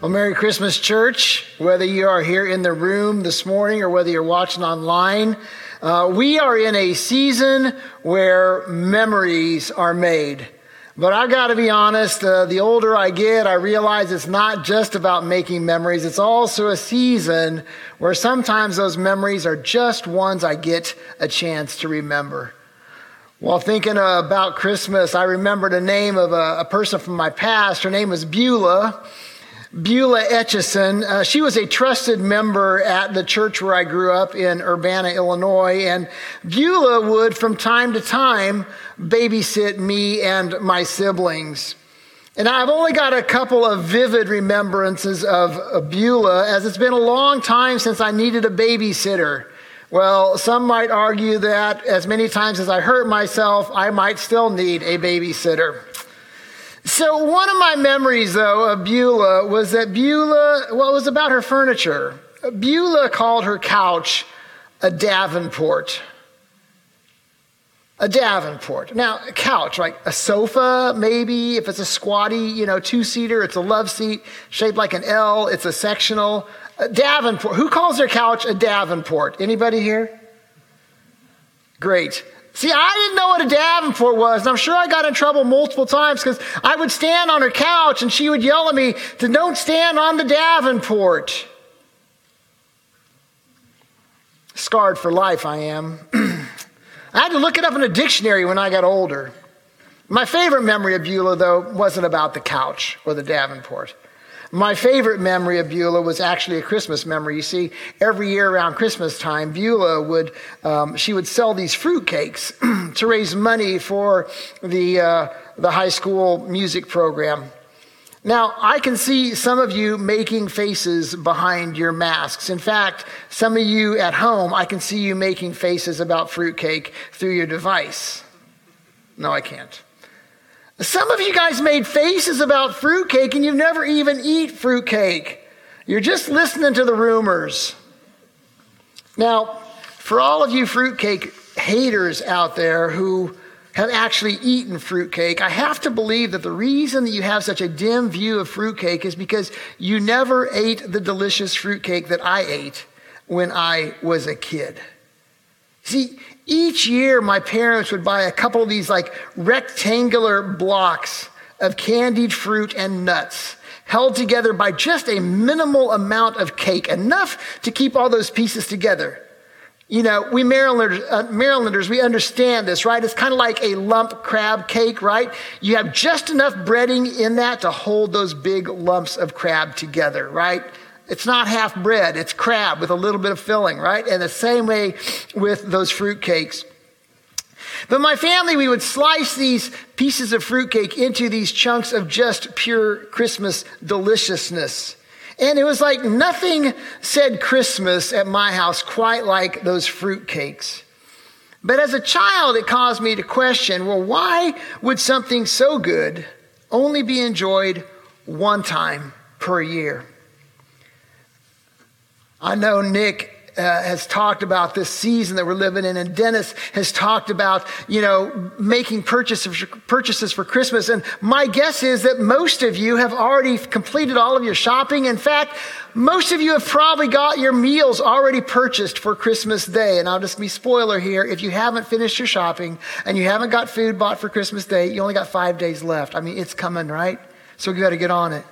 Well, Merry Christmas, church. Whether you are here in the room this morning or whether you're watching online, uh, we are in a season where memories are made. But I've got to be honest, uh, the older I get, I realize it's not just about making memories. It's also a season where sometimes those memories are just ones I get a chance to remember. While thinking about Christmas, I remembered a name of a, a person from my past. Her name was Beulah. Beulah Etchison. Uh, she was a trusted member at the church where I grew up in Urbana, Illinois. And Beulah would, from time to time, babysit me and my siblings. And I've only got a couple of vivid remembrances of, of Beulah, as it's been a long time since I needed a babysitter. Well, some might argue that as many times as I hurt myself, I might still need a babysitter. So, one of my memories, though, of Beulah was that Beulah, well, it was about her furniture. Beulah called her couch a Davenport. A Davenport. Now, a couch, like a sofa, maybe. If it's a squatty, you know, two seater, it's a love seat shaped like an L, it's a sectional. A Davenport. Who calls their couch a Davenport? Anybody here? Great. See, I didn't know what a Davenport was, and I'm sure I got in trouble multiple times because I would stand on her couch and she would yell at me to don't stand on the Davenport. Scarred for life, I am. I had to look it up in a dictionary when I got older. My favorite memory of Beulah, though, wasn't about the couch or the Davenport. My favorite memory of Beulah was actually a Christmas memory. You see, every year around Christmas time, Beulah would um, she would sell these fruit cakes to raise money for the uh, the high school music program. Now, I can see some of you making faces behind your masks. In fact, some of you at home, I can see you making faces about fruitcake through your device. No, I can't. Some of you guys made faces about fruitcake and you've never even eat fruitcake. You're just listening to the rumors. Now, for all of you fruitcake haters out there who have actually eaten fruitcake, I have to believe that the reason that you have such a dim view of fruitcake is because you never ate the delicious fruitcake that I ate when I was a kid. See, each year, my parents would buy a couple of these like rectangular blocks of candied fruit and nuts held together by just a minimal amount of cake, enough to keep all those pieces together. You know, we Marylanders, uh, Marylanders, we understand this, right? It's kind of like a lump crab cake, right? You have just enough breading in that to hold those big lumps of crab together, right? It's not half bread, it's crab with a little bit of filling, right? And the same way with those fruit cakes. But my family, we would slice these pieces of fruitcake into these chunks of just pure Christmas deliciousness. And it was like nothing said Christmas at my house quite like those fruitcakes. But as a child, it caused me to question well, why would something so good only be enjoyed one time per year? I know Nick uh, has talked about this season that we're living in, and Dennis has talked about, you know, making purchases, purchases for Christmas. And my guess is that most of you have already completed all of your shopping. In fact, most of you have probably got your meals already purchased for Christmas Day. And I'll just be spoiler here. If you haven't finished your shopping and you haven't got food bought for Christmas Day, you only got five days left. I mean, it's coming, right? So you got to get on it.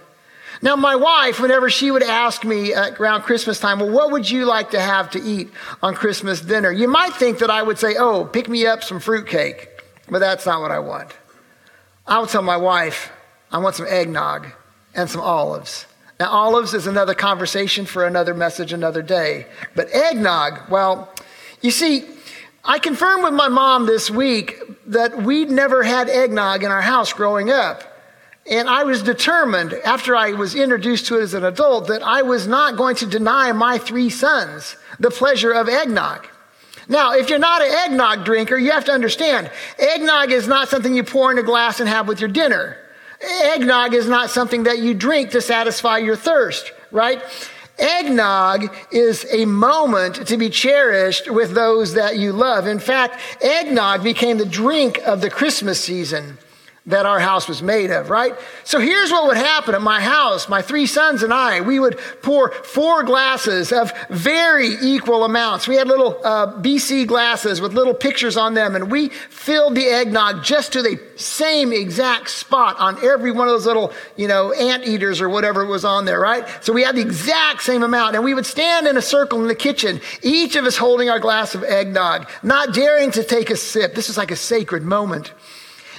Now, my wife, whenever she would ask me uh, around Christmas time, well, what would you like to have to eat on Christmas dinner? You might think that I would say, oh, pick me up some fruitcake, but that's not what I want. I would tell my wife, I want some eggnog and some olives. Now, olives is another conversation for another message another day. But eggnog, well, you see, I confirmed with my mom this week that we'd never had eggnog in our house growing up. And I was determined, after I was introduced to it as an adult, that I was not going to deny my three sons the pleasure of eggnog. Now, if you're not an eggnog drinker, you have to understand eggnog is not something you pour in a glass and have with your dinner. Eggnog is not something that you drink to satisfy your thirst, right? Eggnog is a moment to be cherished with those that you love. In fact, eggnog became the drink of the Christmas season. That our house was made of, right? So here's what would happen at my house. My three sons and I, we would pour four glasses of very equal amounts. We had little uh, BC glasses with little pictures on them, and we filled the eggnog just to the same exact spot on every one of those little, you know, anteaters or whatever was on there, right? So we had the exact same amount, and we would stand in a circle in the kitchen, each of us holding our glass of eggnog, not daring to take a sip. This is like a sacred moment.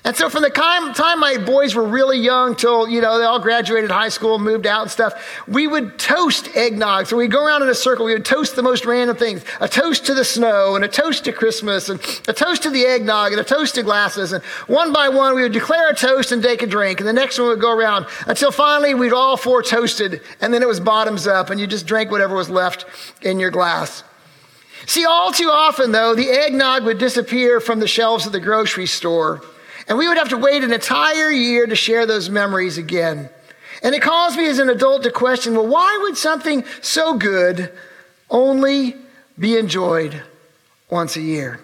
And so from the time, time my boys were really young till, you know, they all graduated high school, moved out and stuff, we would toast eggnog. So we'd go around in a circle, we would toast the most random things. A toast to the snow and a toast to Christmas and a toast to the eggnog and a toast to glasses. And one by one, we would declare a toast and take a drink. And the next one would go around until finally we'd all four toasted. And then it was bottoms up and you just drank whatever was left in your glass. See, all too often though, the eggnog would disappear from the shelves of the grocery store. And we would have to wait an entire year to share those memories again. And it caused me as an adult to question well, why would something so good only be enjoyed once a year?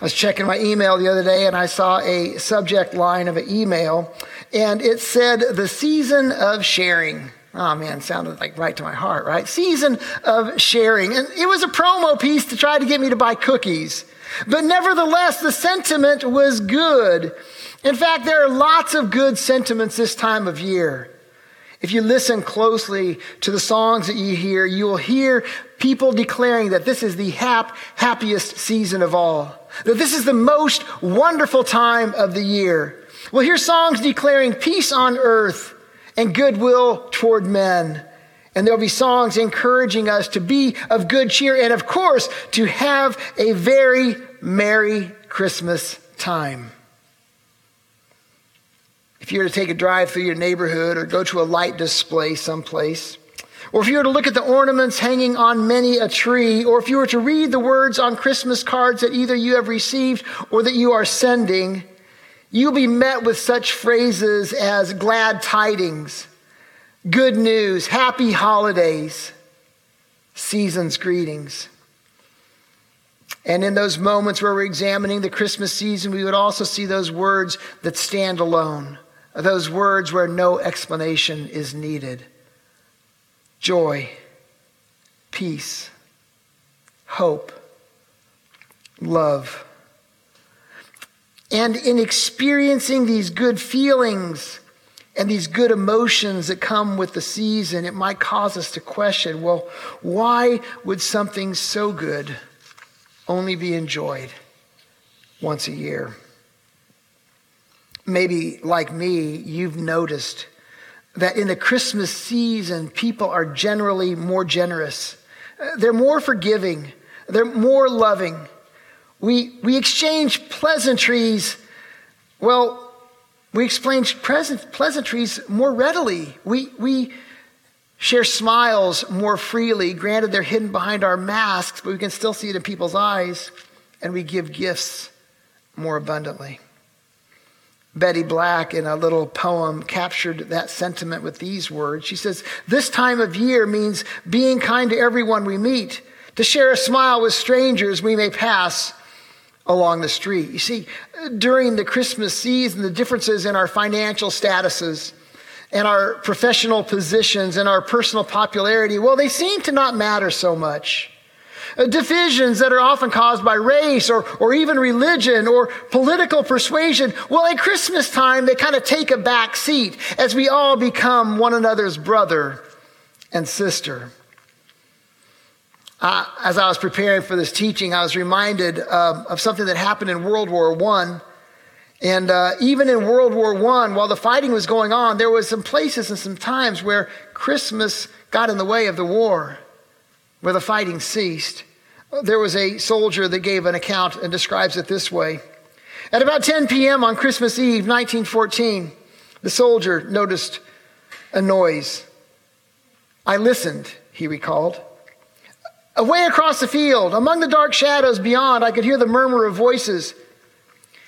I was checking my email the other day and I saw a subject line of an email and it said, The season of sharing. Oh man, sounded like right to my heart, right? Season of sharing. And it was a promo piece to try to get me to buy cookies. But nevertheless, the sentiment was good. In fact, there are lots of good sentiments this time of year. If you listen closely to the songs that you hear, you will hear people declaring that this is the hap- happiest season of all, that this is the most wonderful time of the year. We'll hear songs declaring peace on earth and goodwill toward men. And there'll be songs encouraging us to be of good cheer and, of course, to have a very Merry Christmas time. If you were to take a drive through your neighborhood or go to a light display someplace, or if you were to look at the ornaments hanging on many a tree, or if you were to read the words on Christmas cards that either you have received or that you are sending, you'll be met with such phrases as glad tidings good news, happy holidays, season's greetings. And in those moments where we're examining the Christmas season, we would also see those words that stand alone, those words where no explanation is needed joy, peace, hope, love. And in experiencing these good feelings, and these good emotions that come with the season, it might cause us to question well, why would something so good only be enjoyed once a year? Maybe, like me, you've noticed that in the Christmas season, people are generally more generous. They're more forgiving. They're more loving. We, we exchange pleasantries, well, we exchange pleasantries more readily. We, we share smiles more freely. Granted, they're hidden behind our masks, but we can still see it in people's eyes. And we give gifts more abundantly. Betty Black, in a little poem, captured that sentiment with these words. She says, This time of year means being kind to everyone we meet, to share a smile with strangers we may pass along the street. You see, during the Christmas season, the differences in our financial statuses and our professional positions and our personal popularity, well, they seem to not matter so much. Uh, divisions that are often caused by race or, or even religion or political persuasion, well, at Christmas time, they kind of take a back seat as we all become one another's brother and sister. Uh, as I was preparing for this teaching, I was reminded uh, of something that happened in World War I. And uh, even in World War I, while the fighting was going on, there was some places and some times where Christmas got in the way of the war, where the fighting ceased. There was a soldier that gave an account and describes it this way. At about 10 p.m. on Christmas Eve, 1914, the soldier noticed a noise. I listened, he recalled. Away across the field, among the dark shadows beyond, I could hear the murmur of voices.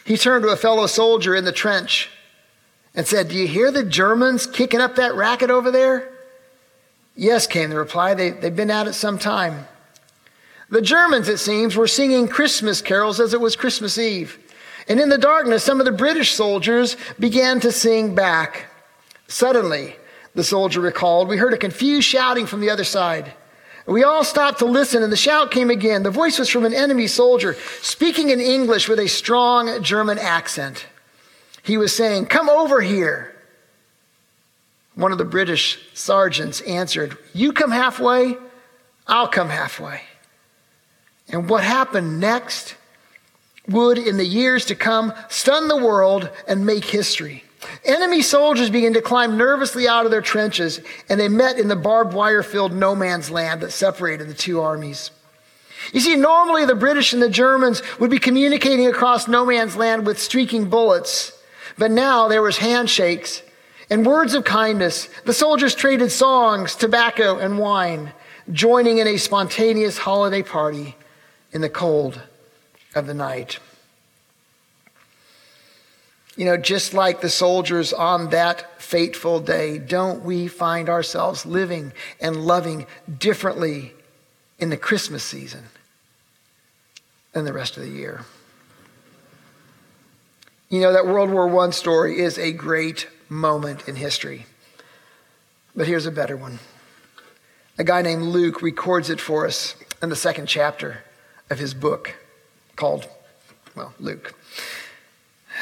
He turned to a fellow soldier in the trench and said, Do you hear the Germans kicking up that racket over there? Yes, came the reply. They, they've been at it some time. The Germans, it seems, were singing Christmas carols as it was Christmas Eve. And in the darkness, some of the British soldiers began to sing back. Suddenly, the soldier recalled, we heard a confused shouting from the other side. We all stopped to listen, and the shout came again. The voice was from an enemy soldier, speaking in English with a strong German accent. He was saying, Come over here. One of the British sergeants answered, You come halfway, I'll come halfway. And what happened next would, in the years to come, stun the world and make history. Enemy soldiers began to climb nervously out of their trenches, and they met in the barbed wire filled no man's land that separated the two armies. You see, normally the British and the Germans would be communicating across no man's land with streaking bullets, but now there was handshakes and words of kindness. The soldiers traded songs, tobacco, and wine, joining in a spontaneous holiday party in the cold of the night. You know, just like the soldiers on that fateful day, don't we find ourselves living and loving differently in the Christmas season than the rest of the year? You know, that World War I story is a great moment in history. But here's a better one. A guy named Luke records it for us in the second chapter of his book called, well, Luke.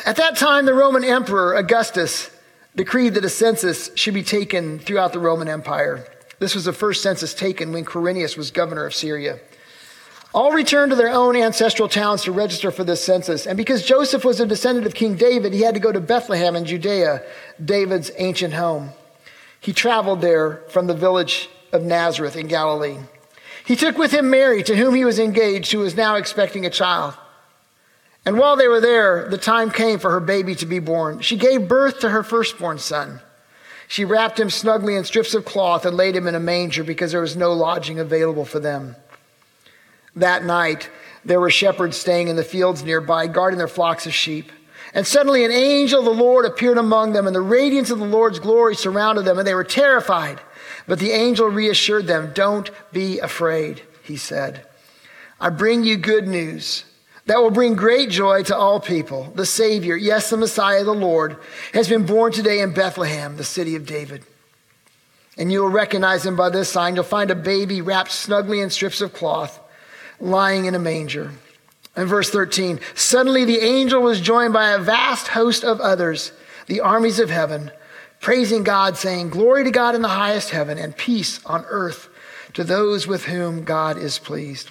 At that time, the Roman Emperor Augustus decreed that a census should be taken throughout the Roman Empire. This was the first census taken when Quirinius was governor of Syria. All returned to their own ancestral towns to register for this census. And because Joseph was a descendant of King David, he had to go to Bethlehem in Judea, David's ancient home. He traveled there from the village of Nazareth in Galilee. He took with him Mary, to whom he was engaged, who was now expecting a child. And while they were there, the time came for her baby to be born. She gave birth to her firstborn son. She wrapped him snugly in strips of cloth and laid him in a manger because there was no lodging available for them. That night, there were shepherds staying in the fields nearby, guarding their flocks of sheep. And suddenly, an angel of the Lord appeared among them, and the radiance of the Lord's glory surrounded them, and they were terrified. But the angel reassured them, Don't be afraid, he said. I bring you good news that will bring great joy to all people. The Savior, yes, the Messiah, the Lord, has been born today in Bethlehem, the city of David. And you will recognize him by this sign. You'll find a baby wrapped snugly in strips of cloth, lying in a manger. In verse 13, suddenly the angel was joined by a vast host of others, the armies of heaven, praising God, saying, Glory to God in the highest heaven, and peace on earth to those with whom God is pleased.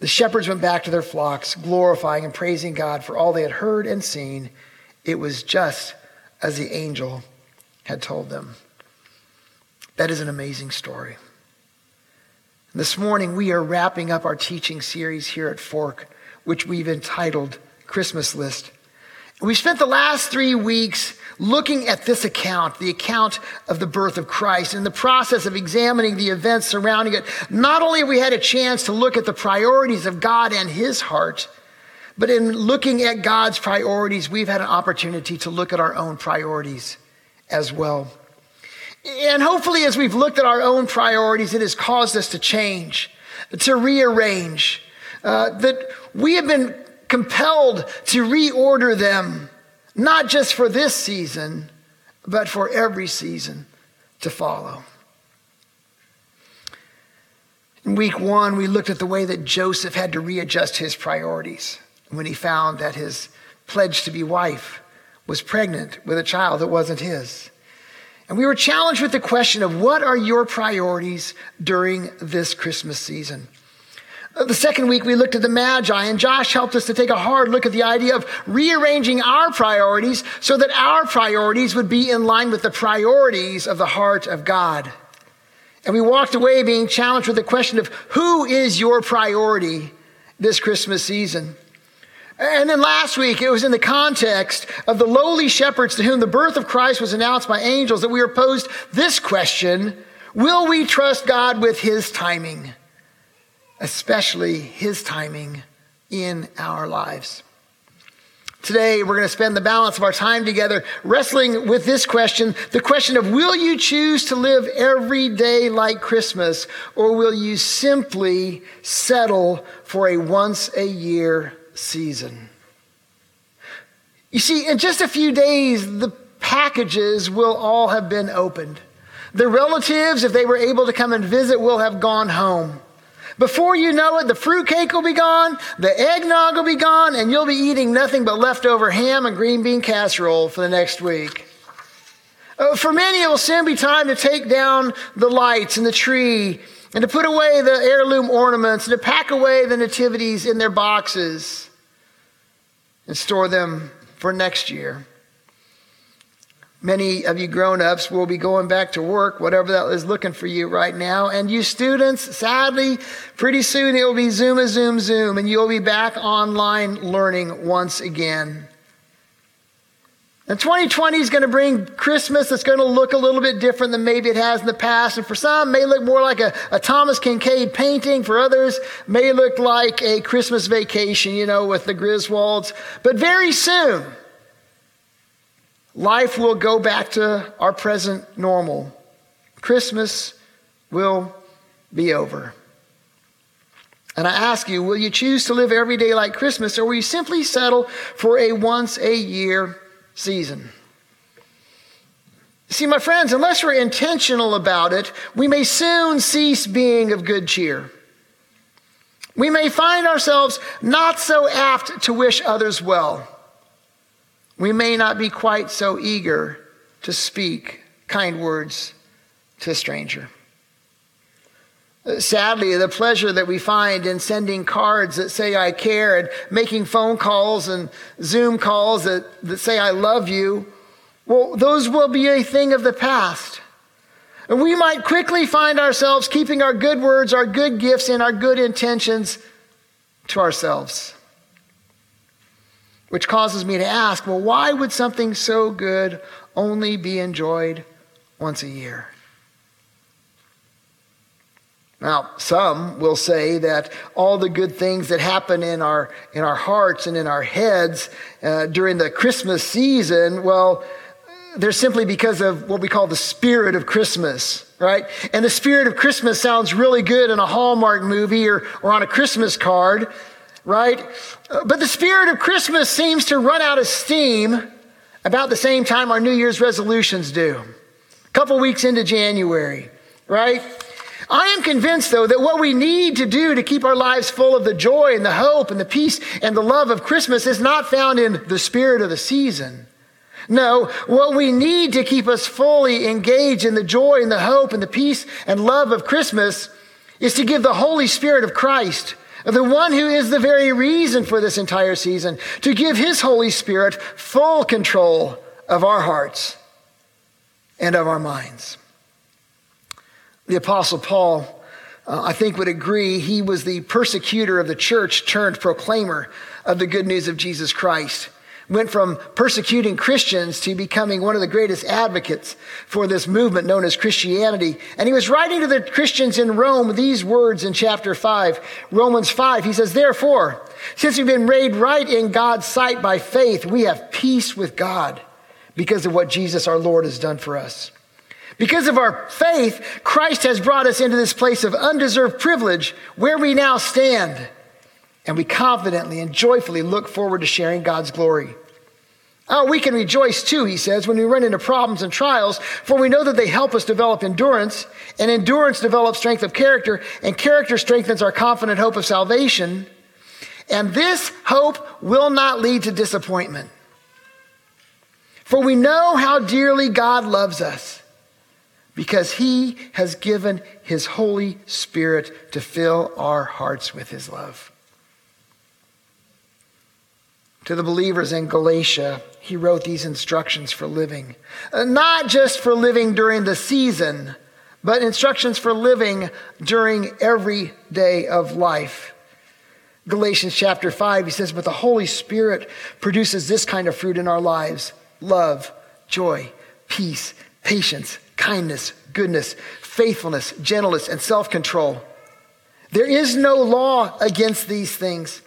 The shepherds went back to their flocks, glorifying and praising God for all they had heard and seen. It was just as the angel had told them. That is an amazing story. This morning, we are wrapping up our teaching series here at Fork, which we've entitled Christmas List. We spent the last three weeks looking at this account, the account of the birth of Christ, in the process of examining the events surrounding it. Not only have we had a chance to look at the priorities of God and his heart, but in looking at God's priorities, we've had an opportunity to look at our own priorities as well. And hopefully, as we've looked at our own priorities, it has caused us to change, to rearrange, uh, that we have been compelled to reorder them, not just for this season, but for every season to follow. In week one, we looked at the way that Joseph had to readjust his priorities when he found that his pledged to be wife was pregnant with a child that wasn't his. And we were challenged with the question of what are your priorities during this Christmas season? The second week, we looked at the Magi, and Josh helped us to take a hard look at the idea of rearranging our priorities so that our priorities would be in line with the priorities of the heart of God. And we walked away being challenged with the question of who is your priority this Christmas season? And then last week, it was in the context of the lowly shepherds to whom the birth of Christ was announced by angels that we were posed this question Will we trust God with His timing, especially His timing in our lives? Today, we're going to spend the balance of our time together wrestling with this question the question of will you choose to live every day like Christmas, or will you simply settle for a once a year season. You see, in just a few days, the packages will all have been opened. The relatives, if they were able to come and visit, will have gone home. Before you know it, the fruitcake will be gone, the eggnog will be gone, and you'll be eating nothing but leftover ham and green bean casserole for the next week. Uh, for many, it will soon be time to take down the lights and the tree and to put away the heirloom ornaments and to pack away the nativities in their boxes and store them for next year. Many of you grown ups will be going back to work, whatever that is looking for you right now. And you students, sadly, pretty soon it will be Zoom, a Zoom, Zoom, and you'll be back online learning once again. And 2020 is going to bring Christmas that's going to look a little bit different than maybe it has in the past. And for some, may look more like a, a Thomas Kinkade painting. For others, may look like a Christmas vacation, you know, with the Griswolds. But very soon, life will go back to our present normal. Christmas will be over. And I ask you, will you choose to live every day like Christmas, or will you simply settle for a once a year season. See, my friends, unless we're intentional about it, we may soon cease being of good cheer. We may find ourselves not so apt to wish others well. We may not be quite so eager to speak kind words to a stranger. Uh, sadly, the pleasure that we find in sending cards that say I care and making phone calls and Zoom calls that, that say I love you, well, those will be a thing of the past. And we might quickly find ourselves keeping our good words, our good gifts, and our good intentions to ourselves. Which causes me to ask, well, why would something so good only be enjoyed once a year? Now, some will say that all the good things that happen in our, in our hearts and in our heads uh, during the Christmas season, well, they're simply because of what we call the spirit of Christmas, right? And the spirit of Christmas sounds really good in a Hallmark movie or, or on a Christmas card, right? Uh, but the spirit of Christmas seems to run out of steam about the same time our New Year's resolutions do. A couple weeks into January, right? I am convinced, though, that what we need to do to keep our lives full of the joy and the hope and the peace and the love of Christmas is not found in the spirit of the season. No, what we need to keep us fully engaged in the joy and the hope and the peace and love of Christmas is to give the Holy Spirit of Christ, the one who is the very reason for this entire season, to give His Holy Spirit full control of our hearts and of our minds. The Apostle Paul, uh, I think, would agree he was the persecutor of the church turned proclaimer of the good news of Jesus Christ. Went from persecuting Christians to becoming one of the greatest advocates for this movement known as Christianity. And he was writing to the Christians in Rome these words in chapter 5, Romans 5. He says, Therefore, since we've been made right in God's sight by faith, we have peace with God because of what Jesus our Lord has done for us. Because of our faith, Christ has brought us into this place of undeserved privilege where we now stand. And we confidently and joyfully look forward to sharing God's glory. Oh, we can rejoice too, he says, when we run into problems and trials, for we know that they help us develop endurance, and endurance develops strength of character, and character strengthens our confident hope of salvation. And this hope will not lead to disappointment. For we know how dearly God loves us because he has given his Holy Spirit to fill our hearts with his love. To the believers in Galatia, he wrote these instructions for living. Uh, not just for living during the season, but instructions for living during every day of life. Galatians chapter 5, he says, But the Holy Spirit produces this kind of fruit in our lives love, joy, peace, patience, kindness, goodness, faithfulness, gentleness, and self control. There is no law against these things.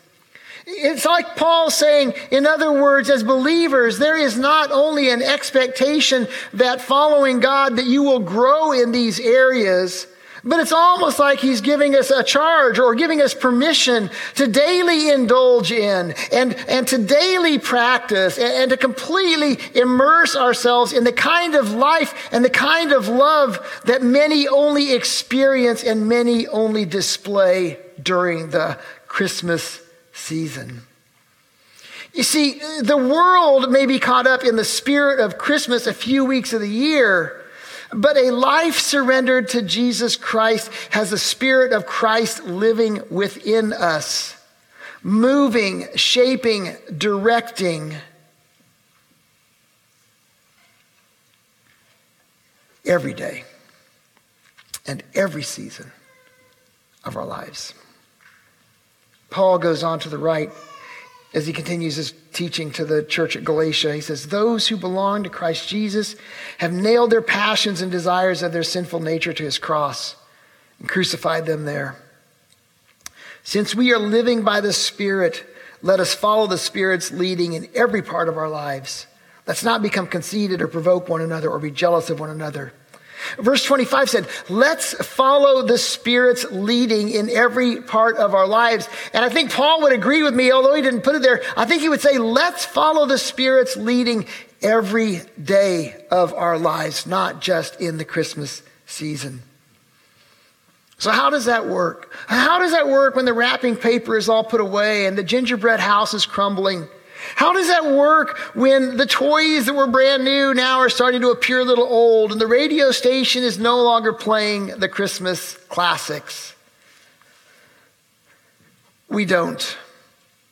It's like Paul saying, in other words, as believers, there is not only an expectation that following God that you will grow in these areas, but it's almost like he's giving us a charge or giving us permission to daily indulge in and, and to daily practice and, and, to completely immerse ourselves in the kind of life and the kind of love that many only experience and many only display during the Christmas season. You see, the world may be caught up in the spirit of Christmas a few weeks of the year. But a life surrendered to Jesus Christ has the Spirit of Christ living within us, moving, shaping, directing. Every day and every season of our lives. Paul goes on to the right as he continues his teaching to the church at Galatia. He says, Those who belong to Christ Jesus have nailed their passions and desires of their sinful nature to his cross and crucified them there. Since we are living by the Spirit, let us follow the Spirit's leading in every part of our lives. Let's not become conceited or provoke one another or be jealous of one another. Verse 25 said, let's follow the Spirit's leading in every part of our lives. And I think Paul would agree with me, although he didn't put it there. I think he would say, let's follow the Spirit's leading every day of our lives, not just in the Christmas season. So, how does that work? How does that work when the wrapping paper is all put away and the gingerbread house is crumbling? How does that work when the toys that were brand new now are starting to appear a little old and the radio station is no longer playing the Christmas classics? We don't.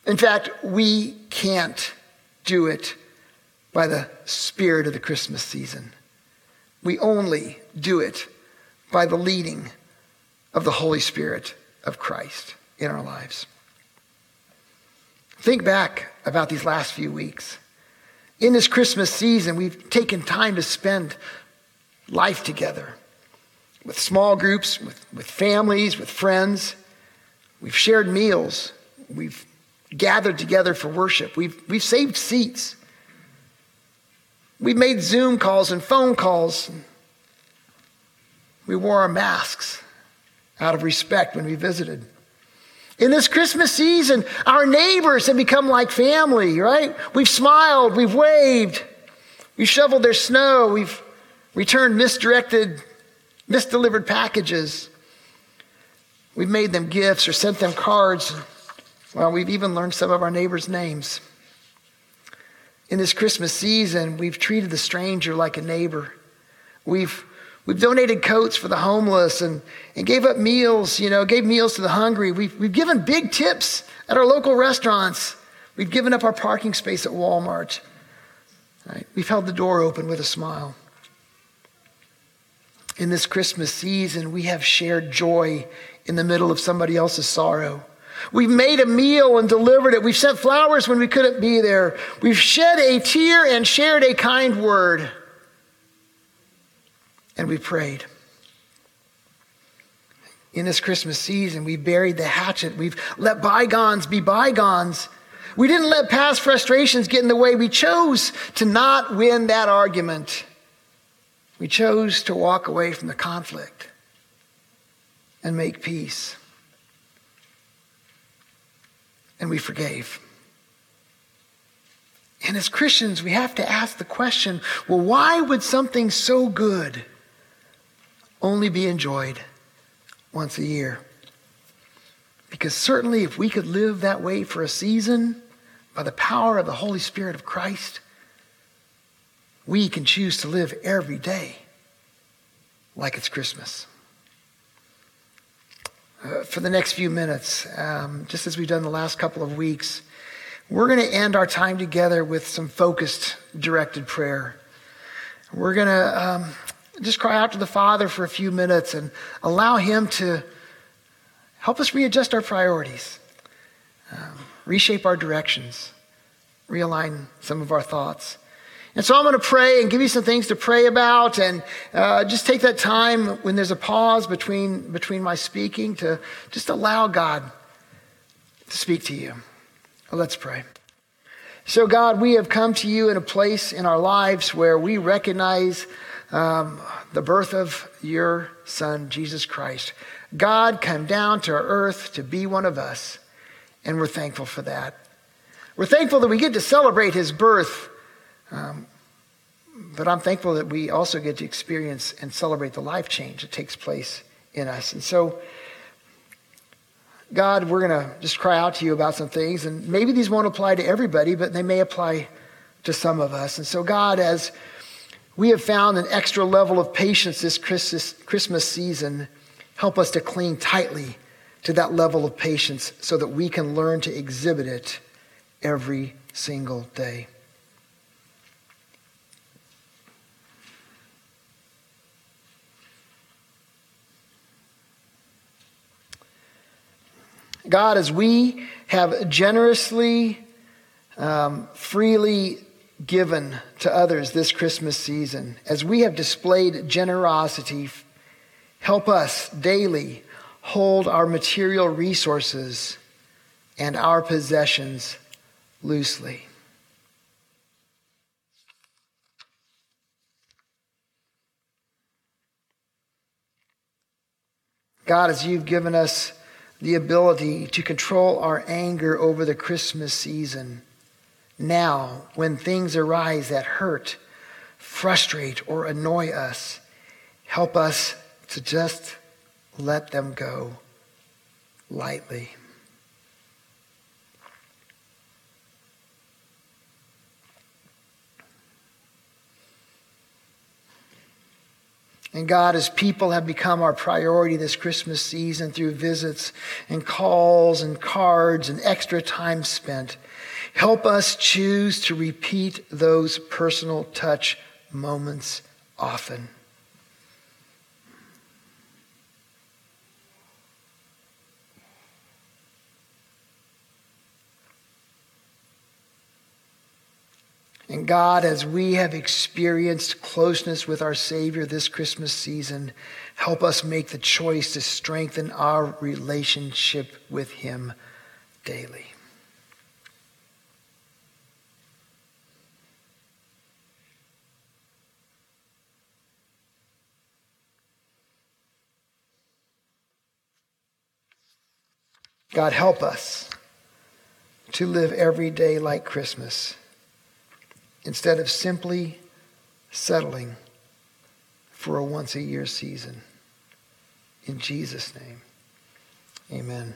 In fact, we can't do it by the spirit of the Christmas season. We only do it by the leading of the Holy Spirit of Christ in our lives. Think back about these last few weeks. In this Christmas season, we've taken time to spend life together with small groups, with, with families, with friends. We've shared meals. We've gathered together for worship. We've, we've saved seats. We've made Zoom calls and phone calls. We wore our masks out of respect when we visited. In this Christmas season, our neighbors have become like family, right? We've smiled, we've waved, we've shoveled their snow, we've returned misdirected, misdelivered packages. We've made them gifts or sent them cards. Well, we've even learned some of our neighbors' names. In this Christmas season, we've treated the stranger like a neighbor. We've We've donated coats for the homeless and, and gave up meals, you know, gave meals to the hungry. We've, we've given big tips at our local restaurants. We've given up our parking space at Walmart. Right? We've held the door open with a smile. In this Christmas season, we have shared joy in the middle of somebody else's sorrow. We've made a meal and delivered it. We've sent flowers when we couldn't be there. We've shed a tear and shared a kind word and we prayed. In this Christmas season, we buried the hatchet. We've let bygones be bygones. We didn't let past frustrations get in the way. We chose to not win that argument. We chose to walk away from the conflict and make peace. And we forgave. And as Christians, we have to ask the question well, why would something so good? Only be enjoyed once a year. Because certainly, if we could live that way for a season by the power of the Holy Spirit of Christ, we can choose to live every day like it's Christmas. Uh, for the next few minutes, um, just as we've done the last couple of weeks, we're going to end our time together with some focused, directed prayer. We're going to um, just cry out to the Father for a few minutes and allow Him to help us readjust our priorities. um, reshape our directions, realign some of our thoughts. And so I'm going to pray and give you some things to pray about, and uh, just take that time when there's a pause between, between my speaking to just allow God to speak to you. Let's pray. So, God, we have come to you in a place in our lives where we recognize um, the birth of your Son, Jesus Christ. God came down to earth to be one of us, and we're thankful for that. We're thankful that we get to celebrate his birth, um, but I'm thankful that we also get to experience and celebrate the life change that takes place in us. And so, God, we're going to just cry out to you about some things, and maybe these won't apply to everybody, but they may apply to some of us. And so, God, as we have found an extra level of patience this Christmas season, help us to cling tightly to that level of patience so that we can learn to exhibit it every single day. God, as we have generously, um, freely given to others this Christmas season, as we have displayed generosity, help us daily hold our material resources and our possessions loosely. God, as you've given us the ability to control our anger over the Christmas season. Now, when things arise that hurt, frustrate, or annoy us, help us to just let them go lightly. And God, as people have become our priority this Christmas season through visits and calls and cards and extra time spent, help us choose to repeat those personal touch moments often. And God, as we have experienced closeness with our Savior this Christmas season, help us make the choice to strengthen our relationship with Him daily. God, help us to live every day like Christmas instead of simply settling for a once a year season. In Jesus' name, amen.